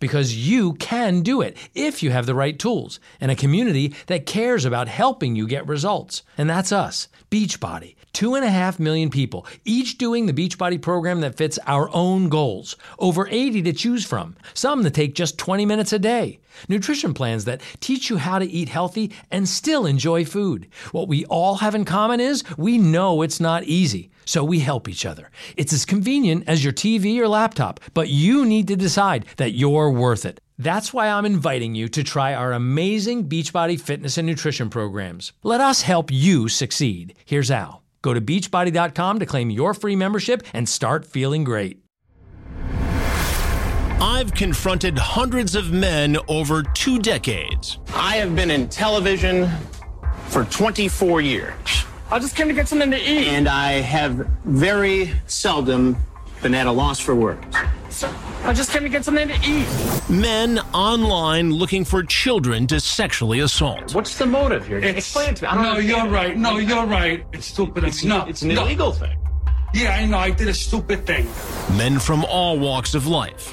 because you can do it if you have the right tools and a community that cares about helping you get results. And that's us, Beachbody. Two and a half million people, each doing the Beachbody program that fits our own goals. Over 80 to choose from, some that take just 20 minutes a day. Nutrition plans that teach you how to eat healthy and still enjoy food. What we all have in common is we know it's not easy, so we help each other. It's as convenient as your TV or laptop, but you need to decide that you're worth it. That's why I'm inviting you to try our amazing Beachbody fitness and nutrition programs. Let us help you succeed. Here's how. Go to beachbody.com to claim your free membership and start feeling great. I've confronted hundreds of men over two decades. I have been in television for 24 years. I just came to get something to eat. And I have very seldom been at a loss for words. I just came to get something to eat. Men online looking for children to sexually assault. What's the motive here? It's- Explain it to me. I don't no, understand. you're right. No, you're right. It's stupid. It's, no, it's an no. illegal thing. Yeah, I know. I did a stupid thing. Men from all walks of life.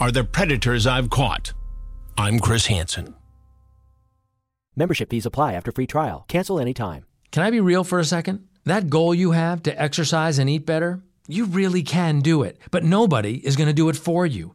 are the predators I've caught. I'm Chris Hansen. Membership fees apply after free trial. Cancel anytime. Can I be real for a second? That goal you have to exercise and eat better, you really can do it, but nobody is going to do it for you.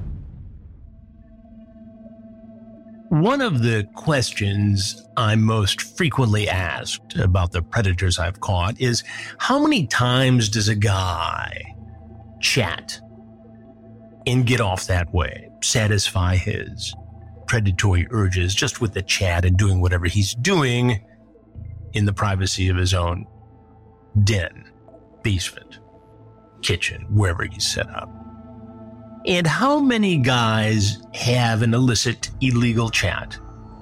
One of the questions I'm most frequently asked about the predators I've caught is how many times does a guy chat and get off that way, satisfy his predatory urges just with the chat and doing whatever he's doing in the privacy of his own den, basement, kitchen, wherever he's set up? And how many guys have an illicit, illegal chat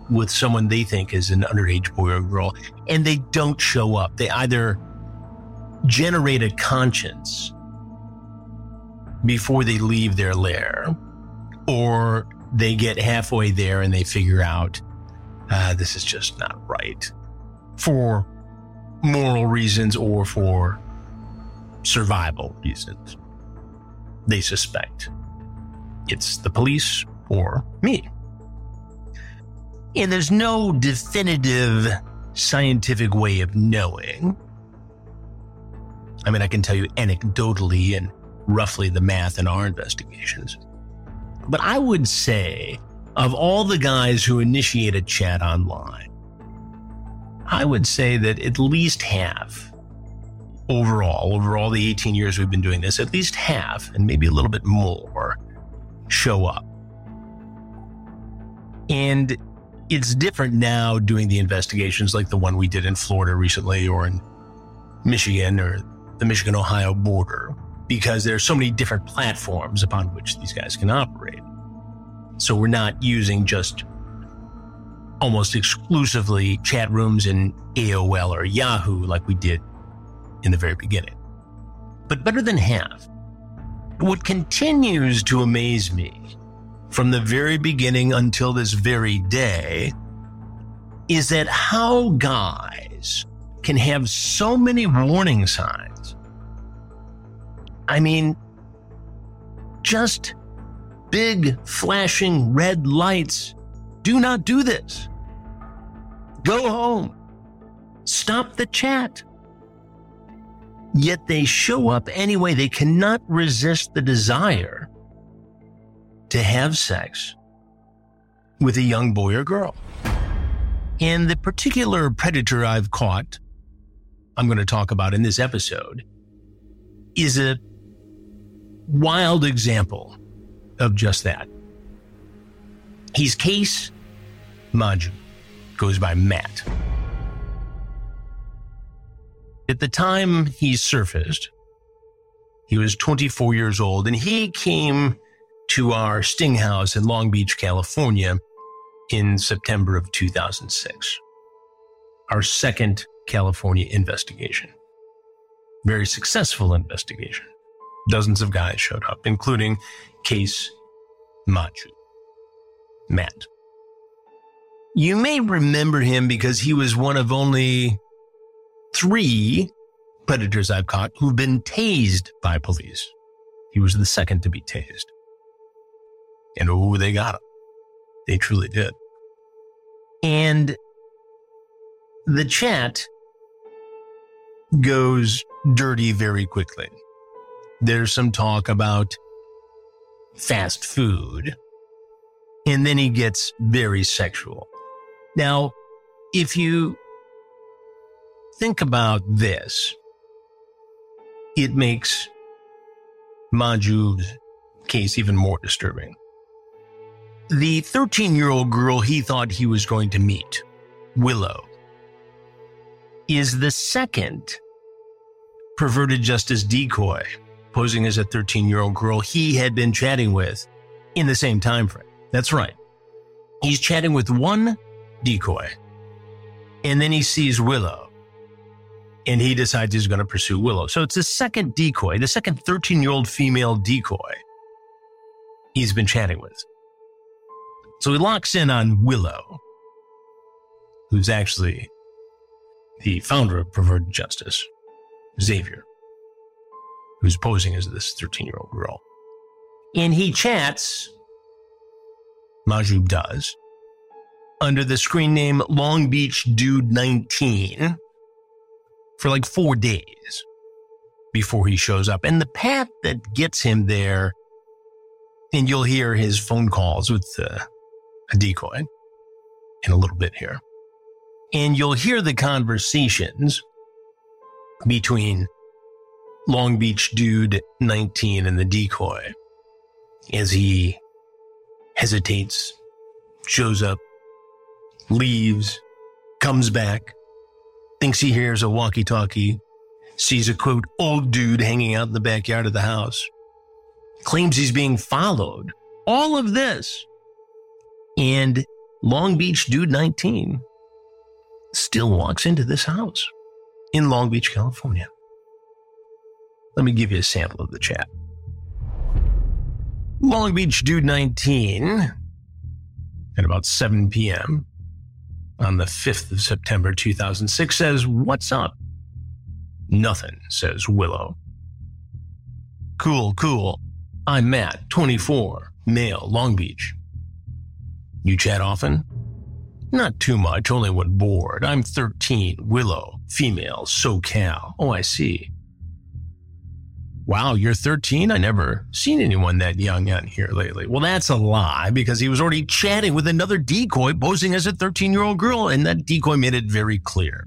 with someone they think is an underage boy or girl and they don't show up? They either generate a conscience before they leave their lair or they get halfway there and they figure out, uh, this is just not right for moral reasons or for survival reasons. They suspect it's the police or me. And there's no definitive scientific way of knowing. I mean, I can tell you anecdotally and roughly the math in our investigations. But I would say, of all the guys who initiate a chat online, I would say that at least half overall, over all the 18 years we've been doing this, at least half, and maybe a little bit more, show up. And it's different now doing the investigations like the one we did in Florida recently or in Michigan or the Michigan Ohio border because there's so many different platforms upon which these guys can operate. So we're not using just almost exclusively chat rooms in AOL or Yahoo like we did in the very beginning. But better than half. What continues to amaze me from the very beginning until this very day is that how guys can have so many warning signs. I mean, just big flashing red lights. Do not do this. Go home. Stop the chat. Yet they show up anyway. They cannot resist the desire to have sex with a young boy or girl. And the particular predator I've caught, I'm going to talk about in this episode, is a wild example of just that. He's Qays Mahjoob, goes by Matt. At the time he surfaced, he was 24 years old and he came to our sting house in Long Beach, California in September of 2006. Our second California investigation. Very successful investigation. Dozens of guys showed up, including Qays Mahjoob. Matt. You may remember him because he was one of only three predators I've caught who've been tased by police. He was the second to be tased. And oh, they got him. They truly did. And the chat goes dirty very quickly. There's some talk about fast food. And then he gets very sexual. Now, if you think about this, it makes Mahjoob's case even more disturbing. The 13 year old girl he thought he was going to meet, Willow, is the second perverted justice decoy posing as a 13 year old girl he had been chatting with in the same time frame. That's right. He's chatting with one decoy and then he sees Willow and he decides he's going to pursue Willow. So it's the second decoy, the second 13 year old female decoy he's been chatting with. So he locks in on Willow, who's actually the founder of Perverted Justice, Xavier, who's posing as this 13 year old girl. And he chats, Mahjoob does, under the screen name Long Beach Dude 19 for like four days before he shows up. And the path that gets him there, and you'll hear his phone calls with uh, a decoy in a little bit here. And you'll hear the conversations between Long Beach Dude 19 and the decoy as he hesitates, shows up, leaves, comes back, thinks he hears a walkie talkie, sees a quote, old dude hanging out in the backyard of the house, claims he's being followed. All of this and Long Beach Dude 19 still walks into this house in Long Beach, California. Let me give you a sample of the chat. Long Beach Dude 19 at about 7 p.m. on the 5th of September 2006 says, What's up? Nothing, says Willow. Cool, cool. I'm Matt, 24, male, Long Beach. You chat often? Not too much, only when bored. I'm 13, Willow, female, SoCal. Oh, I see. Wow, you're 13? I never seen anyone that young out here lately. Well, that's a lie because he was already chatting with another decoy posing as a 13 year old girl, and that decoy made it very clear.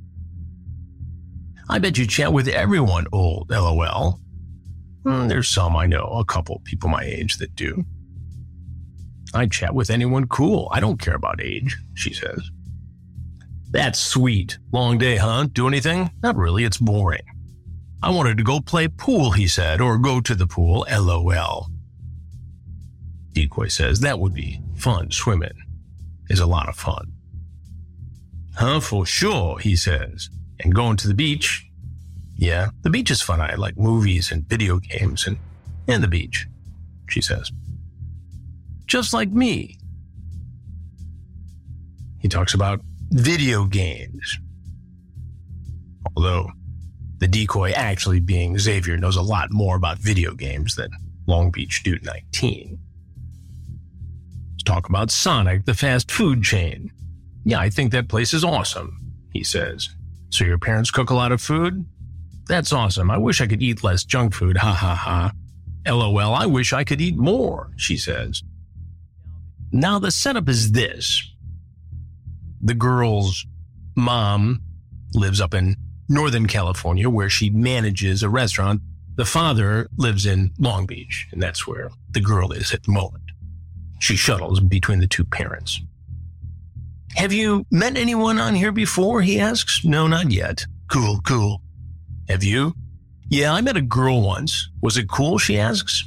I bet you chat with everyone old, lol. Hmm, there's some I know, a couple people my age that do. I chat with anyone cool. I don't care about age, she says. That's sweet. Long day, huh? Do anything? Not really, it's boring. I wanted to go play pool, he said, or go to the pool, lol. Decoy says that would be fun. Swimming is a lot of fun. Huh, for sure, he says. And going to the beach? Yeah, the beach is fun. I like movies and video games and, and the beach, she says. Just like me. He talks about video games. Although the decoy actually being Xavier knows a lot more about video games than Long Beach Dude 19. Let's talk about Sonic, the fast food chain. Yeah, I think that place is awesome, he says. So your parents cook a lot of food? That's awesome. I wish I could eat less junk food. Ha ha ha. LOL, I wish I could eat more, she says. Now the setup is this. The girl's mom lives up in Northern California where she manages a restaurant. The father lives in Long Beach, and that's where the girl is at the moment. She shuttles between the two parents. Have you met anyone on here before? He asks. No, not yet. Cool, cool. Have you? Yeah, I met a girl once. Was it cool? She asks.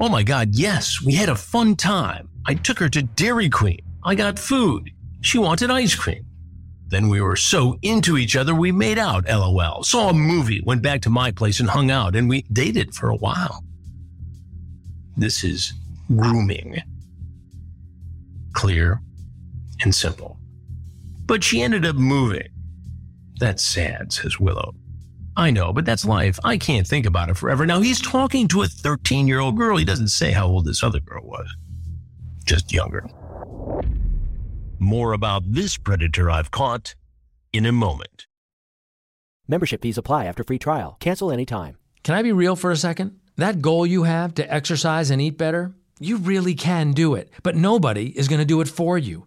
Oh my God, yes. We had a fun time. I took her to Dairy Queen. I got food. She wanted ice cream. Then we were so into each other, we made out, lol. Saw a movie, went back to my place and hung out, and we dated for a while. This is grooming. Clear and simple. But she ended up moving. That's sad, says Willow. I know, but that's life. I can't think about it forever. Now he's talking to a 13 year old girl. He doesn't say how old this other girl was, just younger. More about this predator I've caught in a moment. Membership fees apply after free trial. Cancel anytime. Can I be real for a second? That goal you have to exercise and eat better, you really can do it, but nobody is going to do it for you.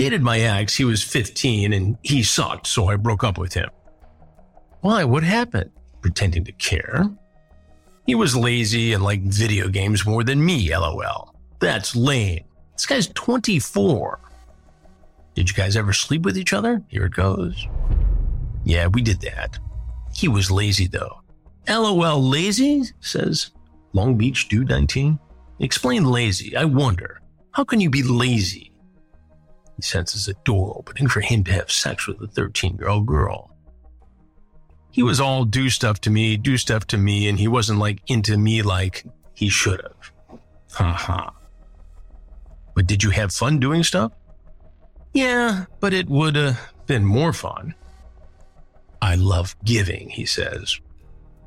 Dated my ex, he was 15 and he sucked, so I broke up with him. Why? What happened? Pretending to care. He was lazy and liked video games more than me, lol. That's lame. This guy's 24. Did you guys ever sleep with each other? Here it goes. Yeah, we did that. He was lazy though. LOL lazy? Says Long Beach Dude 19. Explain lazy. I wonder. How can you be lazy? He senses a door opening for him to have sex with a 13 year old girl. He was all do stuff to me, do stuff to me, and he wasn't like into me like he should have. Ha ha. But did you have fun doing stuff? Yeah, but it would have been more fun. I love giving, he says.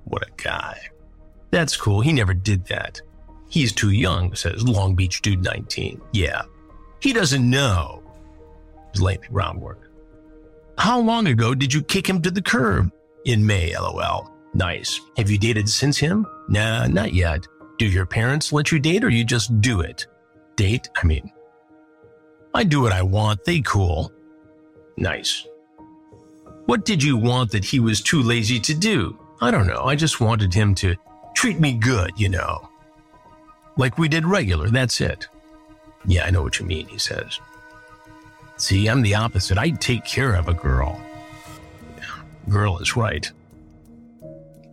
What a guy. That's cool. He never did that. He's too young, says Long Beach Dude 19. Yeah. He doesn't know was laying the groundwork. How long ago did you kick him to the curb? In May, lol. Nice. Have you dated since him? Nah, not yet. Do your parents let you date or you just do it? Date? I mean, I do what I want. They cool. Nice. What did you want that he was too lazy to do? I don't know. I just wanted him to treat me good, you know. Like we did regular, that's it. Yeah, I know what you mean, he says. See, I'm the opposite. I take care of a girl. Girl is right.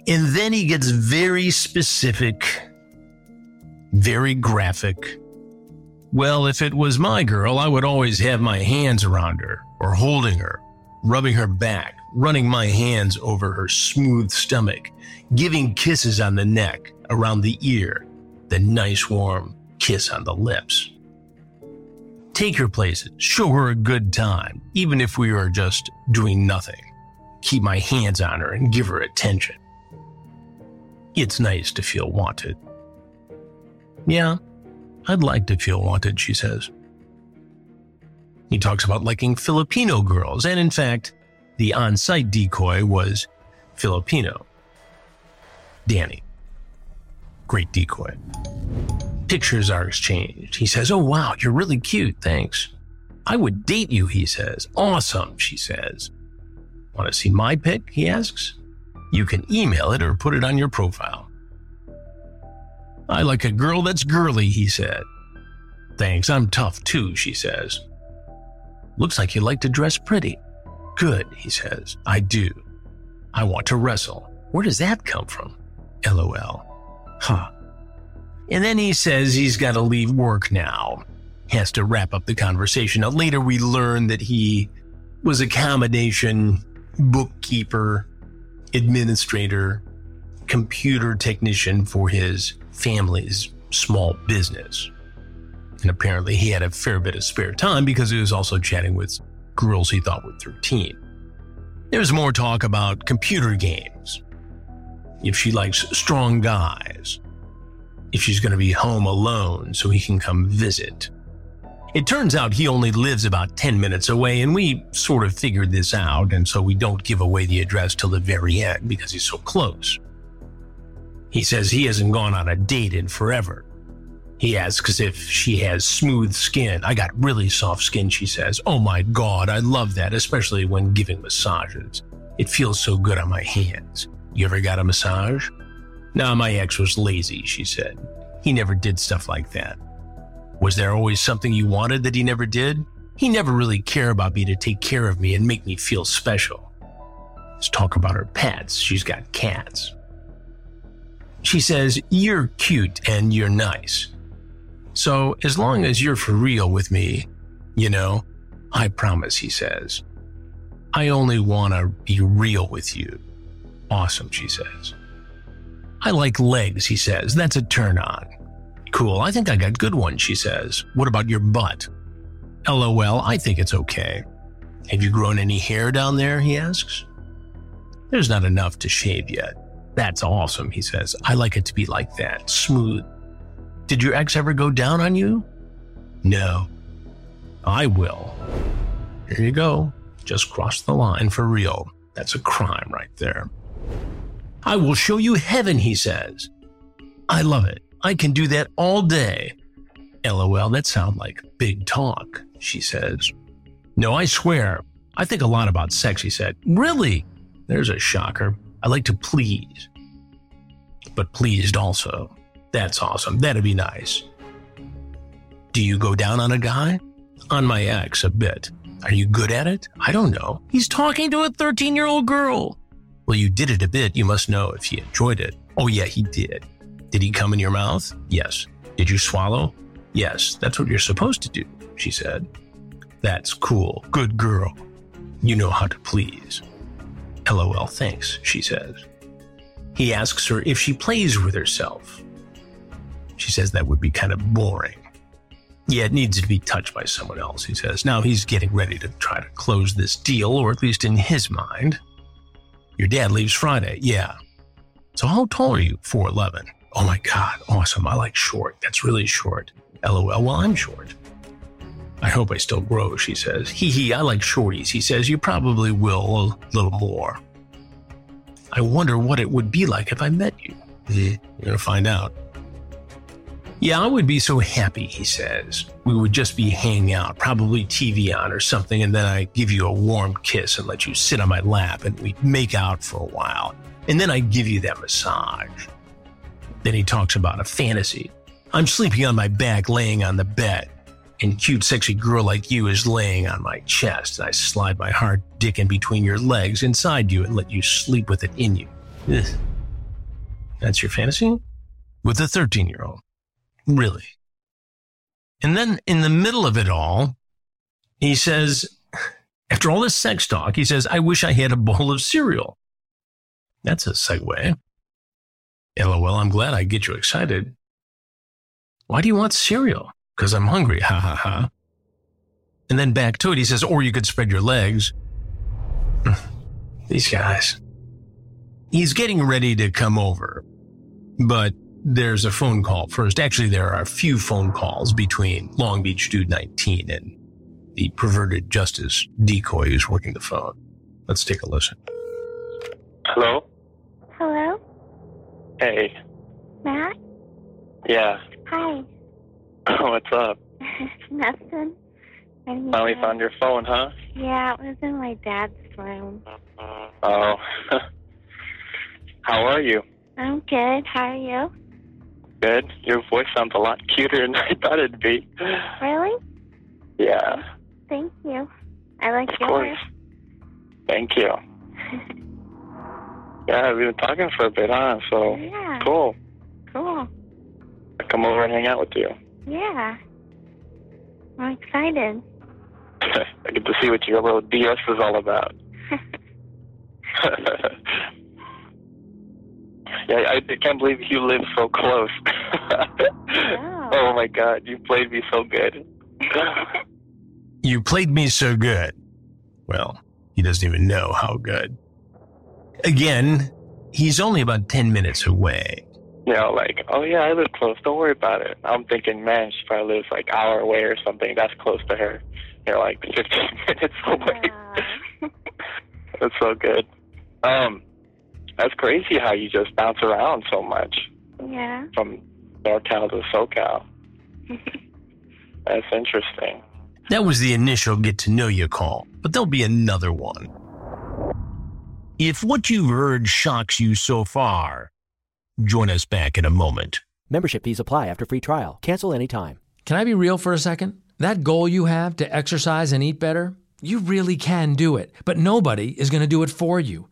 And then he gets very specific, very graphic. Well, if it was my girl, I would always have my hands around her or holding her, rubbing her back, running my hands over her smooth stomach, giving kisses on the neck, around the ear, the nice warm kiss on the lips. Take her places, show her a good time, even if we are just doing nothing. Keep my hands on her and give her attention. It's nice to feel wanted. Yeah, I'd like to feel wanted, she says. He talks about liking Filipino girls, and in fact, the on site decoy was Filipino. Danny. Great decoy. Pictures are exchanged. He says, Oh, wow, you're really cute. Thanks. I would date you, he says. Awesome, she says. Want to see my pic? He asks. You can email it or put it on your profile. I like a girl that's girly, he said. Thanks, I'm tough too, she says. Looks like you like to dress pretty. Good, he says. I do. I want to wrestle. Where does that come from? LOL. Huh. And then he says he's got to leave work now. Has to wrap up the conversation. Now, later we learn that he was accommodation bookkeeper, administrator, computer technician for his family's small business. And apparently he had a fair bit of spare time because he was also chatting with girls he thought were 13. There's more talk about computer games. If she likes strong guys. If she's going to be home alone so he can come visit. It turns out he only lives about 10 minutes away, and we sort of figured this out, and so we don't give away the address till the very end because he's so close. He says he hasn't gone on a date in forever. He asks if she has smooth skin. I got really soft skin, she says. Oh my god, I love that, especially when giving massages. It feels so good on my hands. You ever got a massage? Nah, my ex was lazy, she said. He never did stuff like that. Was there always something you wanted that he never did? He never really cared about me to take care of me and make me feel special. Let's talk about her pets. She's got cats. She says, You're cute and you're nice. So, as long as you're for real with me, you know, I promise, he says. I only want to be real with you. Awesome, she says. I like legs, he says. That's a turn on. Cool, I think I got good ones, she says. What about your butt? LOL, I think it's okay. Have you grown any hair down there? He asks. There's not enough to shave yet. That's awesome, he says. I like it to be like that, smooth. Did your ex ever go down on you? No. I will. Here you go. Just cross the line for real. That's a crime right there. I will show you heaven, he says. I love it. I can do that all day. LOL, that sounds like big talk, she says. No, I swear. I think a lot about sex, he said. Really? There's a shocker. I like to please. But pleased also. That's awesome. That'd be nice. Do you go down on a guy? On my ex, a bit. Are you good at it? I don't know. He's talking to a 13 year old girl. Well, you did it a bit. You must know if he enjoyed it. Oh, yeah, he did. Did he come in your mouth? Yes. Did you swallow? Yes, that's what you're supposed to do, she said. That's cool. Good girl. You know how to please. LOL, thanks, she says. He asks her if she plays with herself. She says that would be kind of boring. Yeah, it needs to be touched by someone else, he says. Now he's getting ready to try to close this deal, or at least in his mind. Your dad leaves Friday. Yeah. So how tall are you? 4'11. Oh my God, awesome. I like short. That's really short. LOL, well, I'm short. I hope I still grow, she says. Hee hee, I like shorties. He says, You probably will a little more. I wonder what it would be like if I met you. Eh, You're gonna find out. Yeah, I would be so happy, he says. We would just be hanging out, probably TV on or something, and then I give you a warm kiss and let you sit on my lap and we'd make out for a while. And then I give you that massage. Then he talks about a fantasy. I'm sleeping on my back, laying on the bed, and cute, sexy girl like you is laying on my chest, and I slide my hard dick in between your legs inside you and let you sleep with it in you. Ugh. That's your fantasy? With a 13 year old. Really? And then in the middle of it all, he says, after all this sex talk, he says, I wish I had a bowl of cereal. That's a segue. LOL, I'm glad I get you excited. Why do you want cereal? Because I'm hungry. Ha ha ha. And then back to it, he says, or you could spread your legs. These guys. He's getting ready to come over, but there's a phone call first. Actually, there are a few phone calls between Long Beach Dude 19 and the perverted justice decoy who's working the phone. Let's take a listen. Hello? Hello, Hey. Matt. Yeah. Hi. What's up? Nothing. I Finally uh, found your phone, huh? Yeah, it was in my dad's room. Oh. How are you? I'm good. How are you? Good. Your voice sounds a lot cuter than I thought it'd be. Really? Yeah, Thank you. I like of course. Thank you. Yeah, we've been talking for a bit, huh? So Yeah. cool. Cool. I'll come over and hang out with you. Yeah. I'm excited. I get to see what your little DS is all about. Yeah, I, I can't believe you live so close. oh my god, you played me so good. You played me so good. Well, he doesn't even know how good. Again, he's only about 10 minutes away. you know, like, oh yeah, I live close. Don't worry about it. I'm thinking, man, she probably lives like hour away or something. That's close to her. You're like 15 minutes away. That's so good. Um, that's crazy how you just bounce around so much Yeah. from NorCal to SoCal. That's interesting. That was the initial get to know you call, but there'll be another one. If what you've heard shocks you so far, join us back in a moment. Membership fees apply after free trial. Cancel anytime. Can I be real for a second? That goal you have to exercise and eat better, you really can do it. But nobody is going to do it for you.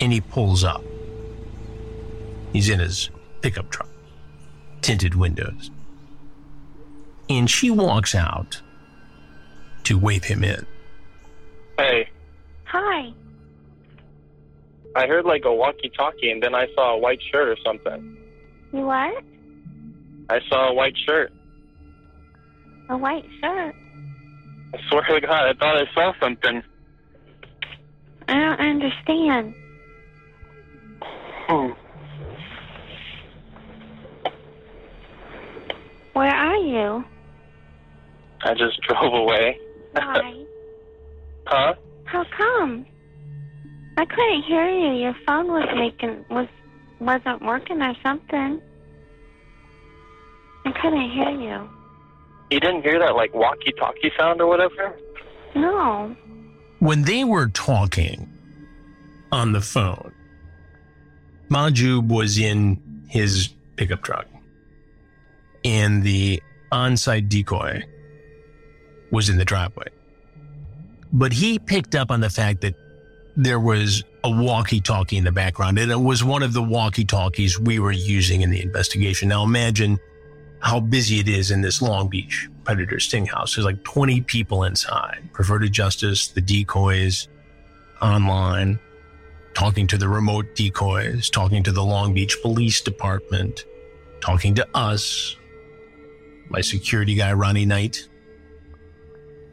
and he pulls up. He's in his pickup truck, tinted windows. And she walks out to wave him in. Hey, Hi. I heard like a walkie-talkie, and then I saw a white shirt or something. You what? I saw a white shirt. A white shirt. I swear to God, I thought I saw something. I don't understand. Hmm. Where are you? I just drove away. Why? Huh? How come? I couldn't hear you. Your phone was making was wasn't working or something. I couldn't hear you. You didn't hear that like walkie-talkie sound or whatever? No. When they were talking on the phone, Mahjoob was in his pickup truck, and the on site decoy was in the driveway. But he picked up on the fact that there was a walkie talkie in the background, and it was one of the walkie talkies we were using in the investigation. Now imagine how busy it is in this Long Beach Predator Sting House. There's like 20 people inside. Perverted Justice, the decoys, online, talking to the remote decoys, talking to the Long Beach Police Department, talking to us, my security guy, Ronnie Knight,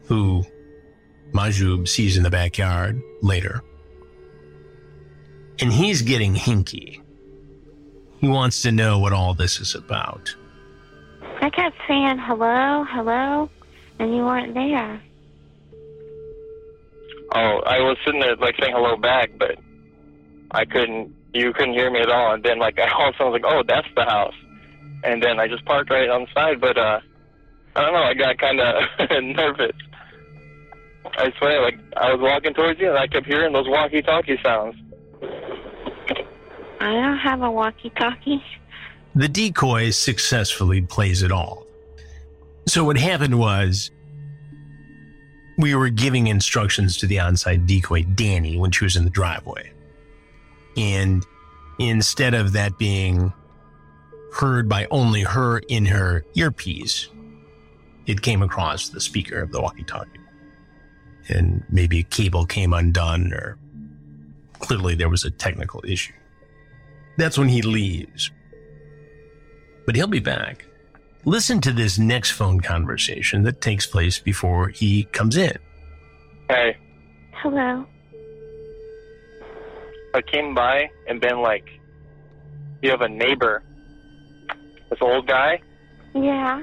who Mahjoob sees in the backyard later. And he's getting hinky. He wants to know what all this is about. I kept saying hello, hello, and you weren't there. Oh, I was sitting there like saying hello back, but I couldn't. You couldn't hear me at all. And then like all of a sudden I was like, oh, that's the house. And then I just parked right on the side, but uh, I don't know. I got kind of nervous. I swear, like I was walking towards you, and I kept hearing those walkie-talkie sounds. I don't have a walkie-talkie. The decoy successfully plays it all. So what happened was we were giving instructions to the on-site decoy, Danny, when she was in the driveway. And instead of that being heard by only her in her earpiece, it came across the speaker of the walkie talkie. And maybe a cable came undone, or clearly there was a technical issue. That's when he leaves. But he'll be back. Listen to this next phone conversation that takes place before he comes in. Hey, Hello. I came by, and then like you have a neighbor, this old guy, Yeah.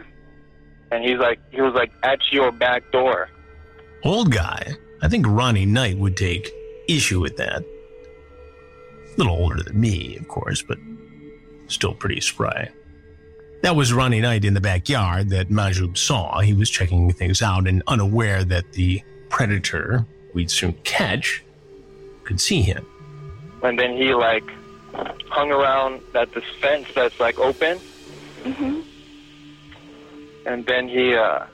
and he's like he was like at your back door. Old guy. I think Ronnie Knight would take issue with that. A little older than me, of course, but still pretty spry. That was Ronnie Knight in the backyard that Mahjoob saw. He was checking things out and unaware that the predator we'd soon catch could see him. And then he like hung around at this fence that's like open, Mhm. and then he uh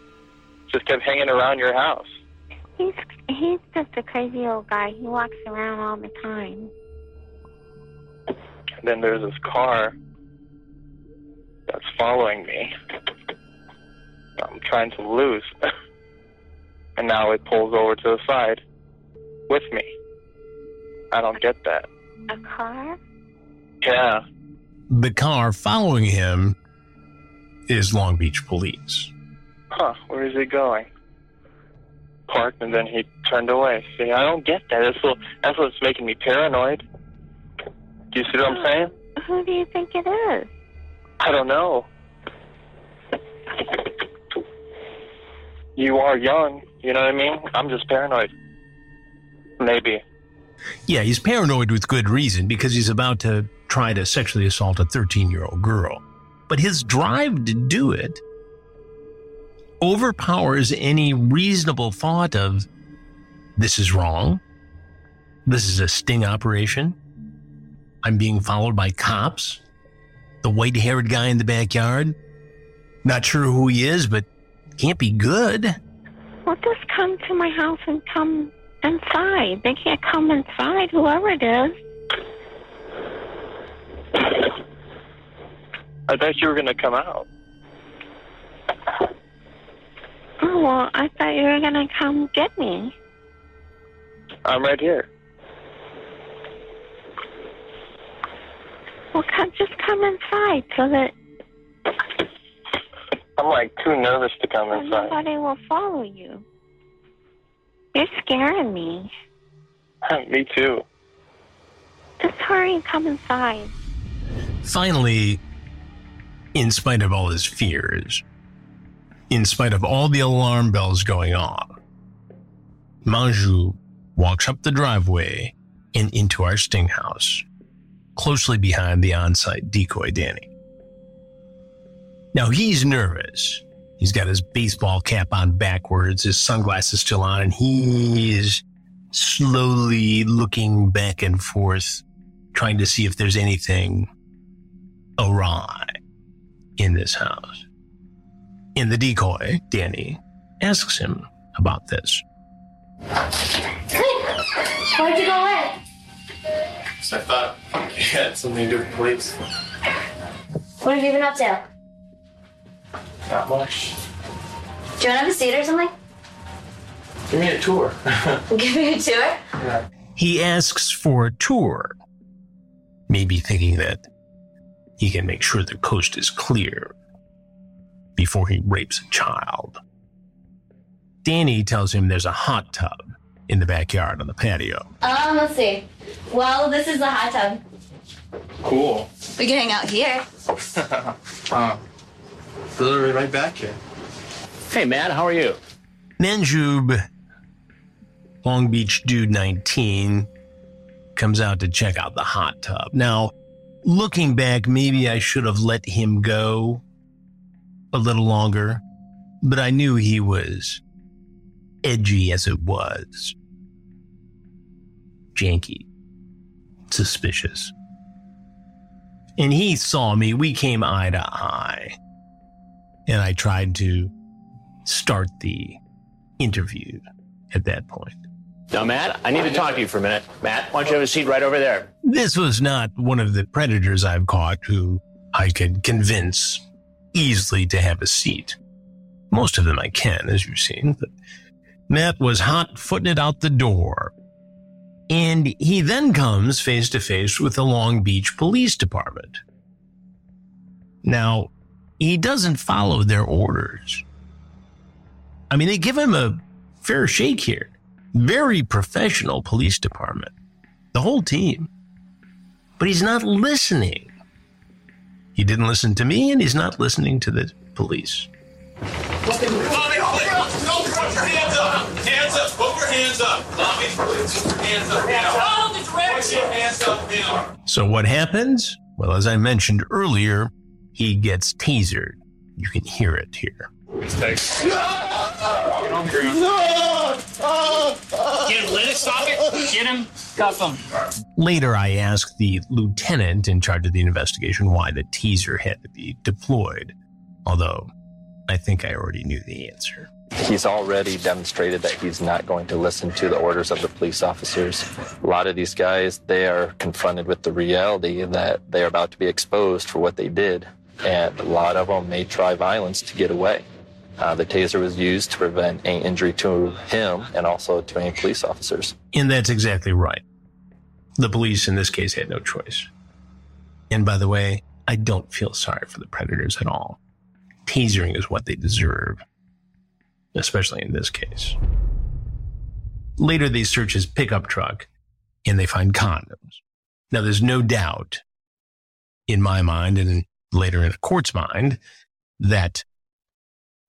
just kept hanging around your house. He's he's just a crazy old guy. He walks around all the time. And then there's this car that's following me. I'm trying to lose. and now it pulls over to the side with me. I don't get that. A car? Yeah. The car following him is Long Beach police. Huh, where is he going? Parked and then he turned away. See, I don't get that. That's, what, that's what's making me paranoid. Do you see what I'm saying? Who do you think it is? I don't know. You are young, you know what I mean? I'm just paranoid. Maybe. Yeah, he's paranoid with good reason because he's about to try to sexually assault a 13 year old girl. But his drive to do it overpowers any reasonable thought of this is wrong. This is a sting operation. I'm being followed by cops. The white haired guy in the backyard. Not sure who he is, but can't be good. Well, just come to my house and come inside. They can't come inside, whoever it is. I thought you were going to come out. Oh, well, I thought you were going to come get me. I'm right here. Well, come, just come inside so that I'm like too nervous to come so inside. nobody will follow you. You're scaring me. me too. Just hurry and come inside. Finally, in spite of all his fears, in spite of all the alarm bells going on, Mahjoob walks up the driveway and into our sting house, closely behind the on site decoy Danny. Now he's nervous. He's got his baseball cap on backwards, his sunglasses still on, and he is slowly looking back and forth, trying to see if there's anything awry in this house. In the decoy, Danny asks him about this. Why'd you go away? So I thought it had something to do with police. What have you been up to? Not much. Do you want to have a seat or something? Give me a tour. Give me a tour? Yeah. He asks for a tour, maybe thinking that he can make sure the coast is clear before he rapes a child. Danny tells him there's a hot tub in the backyard on the patio. Um, let's see. Well, this is the hot tub. Cool. We can hang out here. uh, literally right back here. Hey, Matt, how are you? Mahjoob, Long Beach Dude 19, comes out to check out the hot tub. Now, looking back, maybe I should have let him go a little longer, but I knew he was edgy as it was. Janky. Suspicious. And he saw me. We came eye to eye. And I tried to start the interview at that point. Now, Matt, I need to talk to you for a minute. Matt, why don't you have a seat right over there? This was not one of the predators I've caught who I could convince easily to have a seat. Most of them I can, as you've seen, but Matt was hot footing it out the door. And he then comes face to face with the Long Beach Police Department. Now, he doesn't follow their orders. I mean, they give him a fair shake here. Very professional police department. The whole team. But he's not listening. He didn't listen to me, and he's not listening to the police. Hands up! Put your hands up! Hands up. So what happens? Well, as I mentioned earlier, he gets tasered. You can hear it here. Get him, Linus, stop it! Get him, cuff him. Later, I asked the lieutenant in charge of the investigation why the taser had to be deployed, although I think I already knew the answer. He's already demonstrated that he's not going to listen to the orders of the police officers. A lot of these guys, they are confronted with the reality that they're about to be exposed for what they did. And a lot of them may try violence to get away. Uh, the taser was used to prevent any injury to him and also to any police officers. And that's exactly right. The police in this case had no choice. And by the way, I don't feel sorry for the predators at all. Tasering is what they deserve, especially in this case. Later, they search his pickup truck and they find condoms. Now, there's no doubt in my mind and later in a court's mind that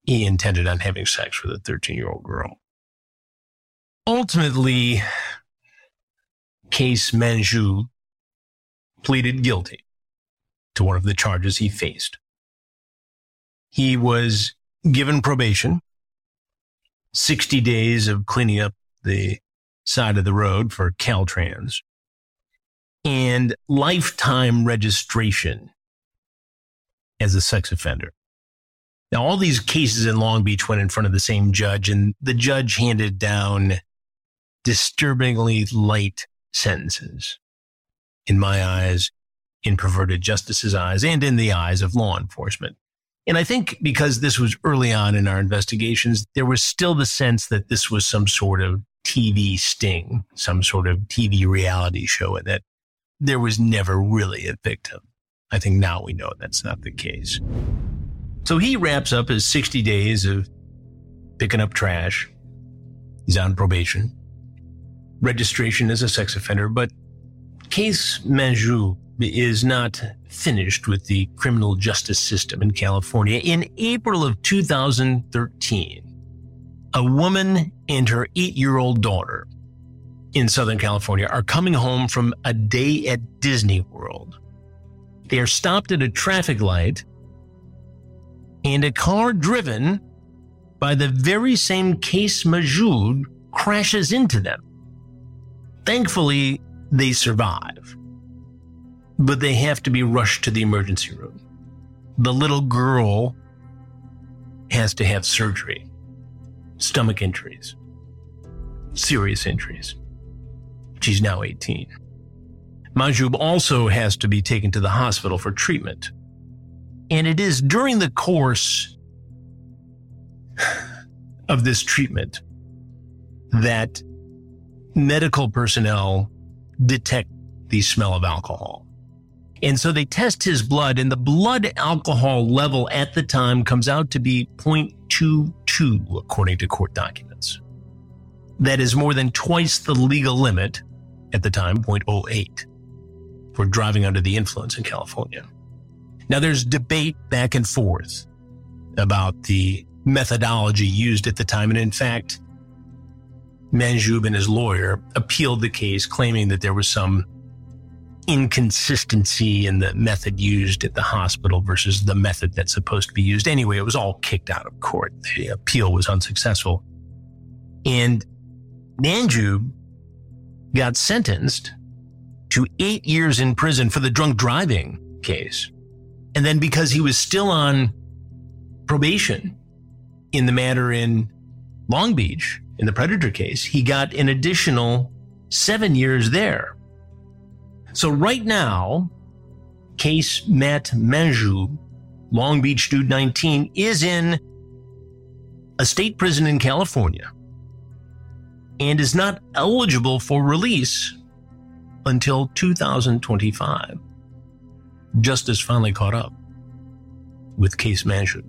he intended on having sex with a 13 year old girl. Ultimately, Qays Mahjoob pleaded guilty to one of the charges he faced. He was given probation, 60 days of cleaning up the side of the road for Caltrans, and lifetime registration as a sex offender. Now, all these cases in Long Beach went in front of the same judge, and the judge handed down disturbingly light sentences. In my eyes, in perverted justice's eyes, and in the eyes of law enforcement. And I think because this was early on in our investigations, there was still the sense that this was some sort of TV sting, some sort of TV reality show, and that there was never really a victim. I think now we know that's not the case. So he wraps up his 60 days of picking up trash. He's on probation, registration as a sex offender, but Qays Mahjoob is not finished with the criminal justice system in California. In April of 2013, a woman and her eight year old daughter in Southern California are coming home from a day at Disney World. They are stopped at a traffic light and a car driven by the very same Qays Mahjoob crashes into them. Thankfully, they survive, but they have to be rushed to the emergency room. The little girl has to have surgery, stomach injuries, serious injuries. She's now 18. Mahjoob also has to be taken to the hospital for treatment. And it is during the course of this treatment that medical personnel detect the smell of alcohol. And so they test his blood, and the blood alcohol level at the time comes out to be 0.22, according to court documents. That is more than twice the legal limit at the time, 0.08, for driving under the influence in California. Now, there's debate back and forth about the methodology used at the time. And in fact, Mahjoob and his lawyer appealed the case, claiming that there was some inconsistency in the method used at the hospital versus the method that's supposed to be used. Anyway, it was all kicked out of court. The appeal was unsuccessful. And Mahjoob got sentenced to eight years in prison for the drunk driving case. And then because he was still on probation in the matter in Long Beach, in the Predator case, he got an additional seven years there. So right now, Qays Matt Mahjoob, Long Beach Dude 19, is in a state prison in California and is not eligible for release until 2025. Justice finally caught up with Qays Mahjoob.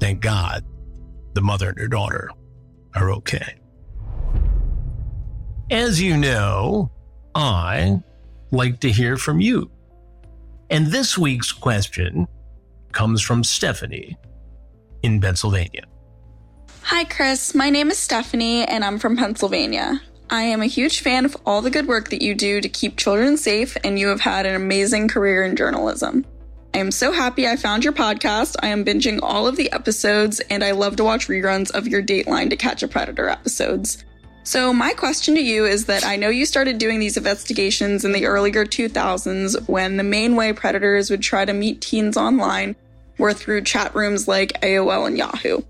Thank God the mother and her daughter are okay. As you know, I like to hear from you. And this week's question comes from Stephanie in Pennsylvania. Hi, Chris. My name is Stephanie, and I'm from Pennsylvania. I am a huge fan of all the good work that you do to keep children safe, and you have had an amazing career in journalism. I am so happy I found your podcast. I am binging all of the episodes, and I love to watch reruns of your Dateline to Catch a Predator episodes. So, my question to you is that I know you started doing these investigations in the earlier 2000s when the main way predators would try to meet teens online were through chat rooms like AOL and Yahoo.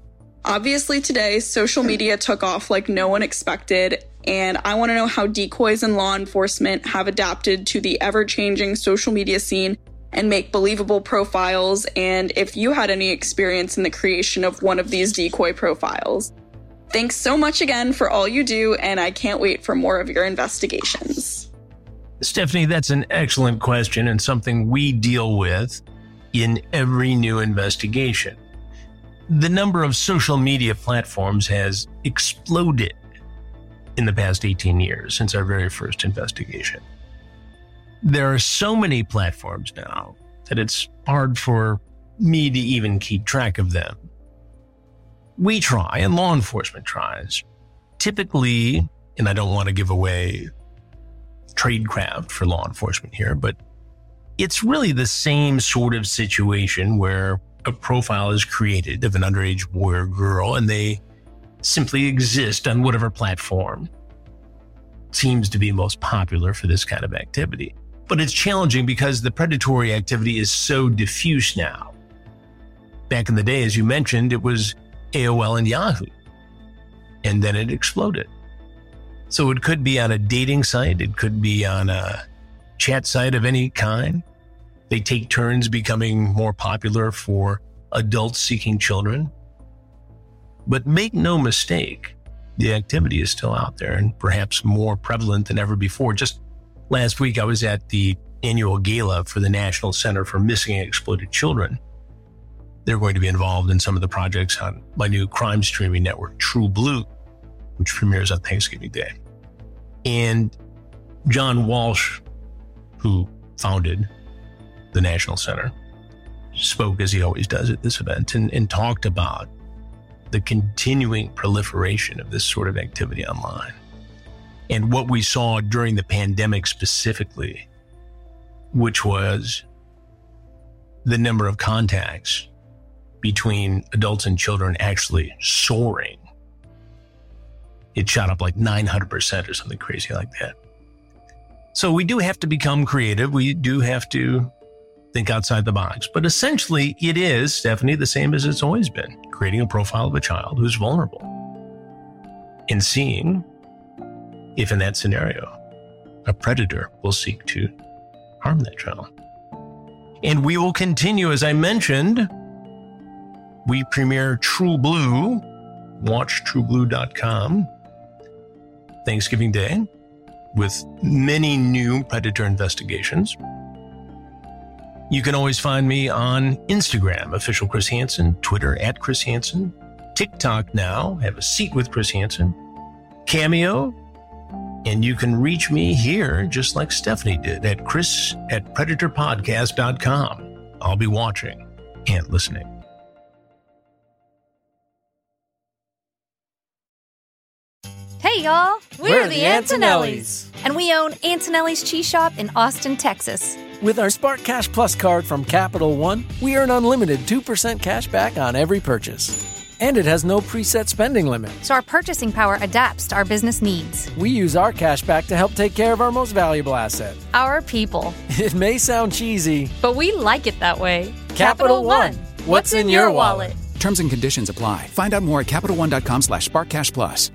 Obviously, today, social media took off like no one expected, and I want to know how decoys and law enforcement have adapted to the ever changing social media scene and make believable profiles, and if you had any experience in the creation of one of these decoy profiles. Thanks so much again for all you do, and I can't wait for more of your investigations. Stephanie, that's an excellent question and something we deal with in every new investigation. The number of social media platforms has exploded in the past 18 years since our very first investigation. There are so many platforms now that it's hard for me to even keep track of them. We try, and law enforcement tries. Typically, and I don't want to give away tradecraft for law enforcement here, but it's really the same sort of situation where a profile is created of an underage boy or girl and they simply exist on whatever platform seems to be most popular for this kind of activity. But it's challenging because the predatory activity is so diffuse now. Back in the day, as you mentioned, it was AOL and Yahoo. And then it exploded. So it could be on a dating site, it could be on a chat site of any kind. They take turns becoming more popular for adults seeking children. But make no mistake, the activity is still out there and perhaps more prevalent than ever before. Just Last week, I was at the annual gala for the National Center for Missing and Exploited Children. They're going to be involved in some of the projects on my new crime streaming network, True Blue, which premieres on Thanksgiving Day. And John Walsh, who founded the National Center, spoke as he always does at this event and, and talked about the continuing proliferation of this sort of activity online. And what we saw during the pandemic specifically, which was the number of contacts between adults and children actually soaring. It shot up like 900% or something crazy like that. So we do have to become creative. We do have to think outside the box. But essentially, it is, Stephanie, the same as it's always been creating a profile of a child who's vulnerable and seeing if in that scenario, a predator will seek to harm that child. And we will continue, as I mentioned, we premiere True Blue, watch trueblue.com, Thanksgiving Day, with many new predator investigations. You can always find me on Instagram, official Chris Hansen, Twitter at Chris Hansen, TikTok now, have a seat with Chris Hansen, Cameo, and you can reach me here just like Stephanie did at chris at predatorpodcast.com. I'll be watching and listening. Hey, y'all. We're, We're the, the Antonellis. And we own Antonelli's Cheese Shop in Austin, Texas. With our Spark Cash Plus card from Capital One, we earn unlimited 2% cash back on every purchase. And it has no preset spending limit. So our purchasing power adapts to our business needs. We use our cash back to help take care of our most valuable asset our people. It may sound cheesy, but we like it that way. Capital, Capital One. What's, What's in, in your wallet? Terms and conditions apply. Find out more at CapitalOne.com slash SparkCashPlus.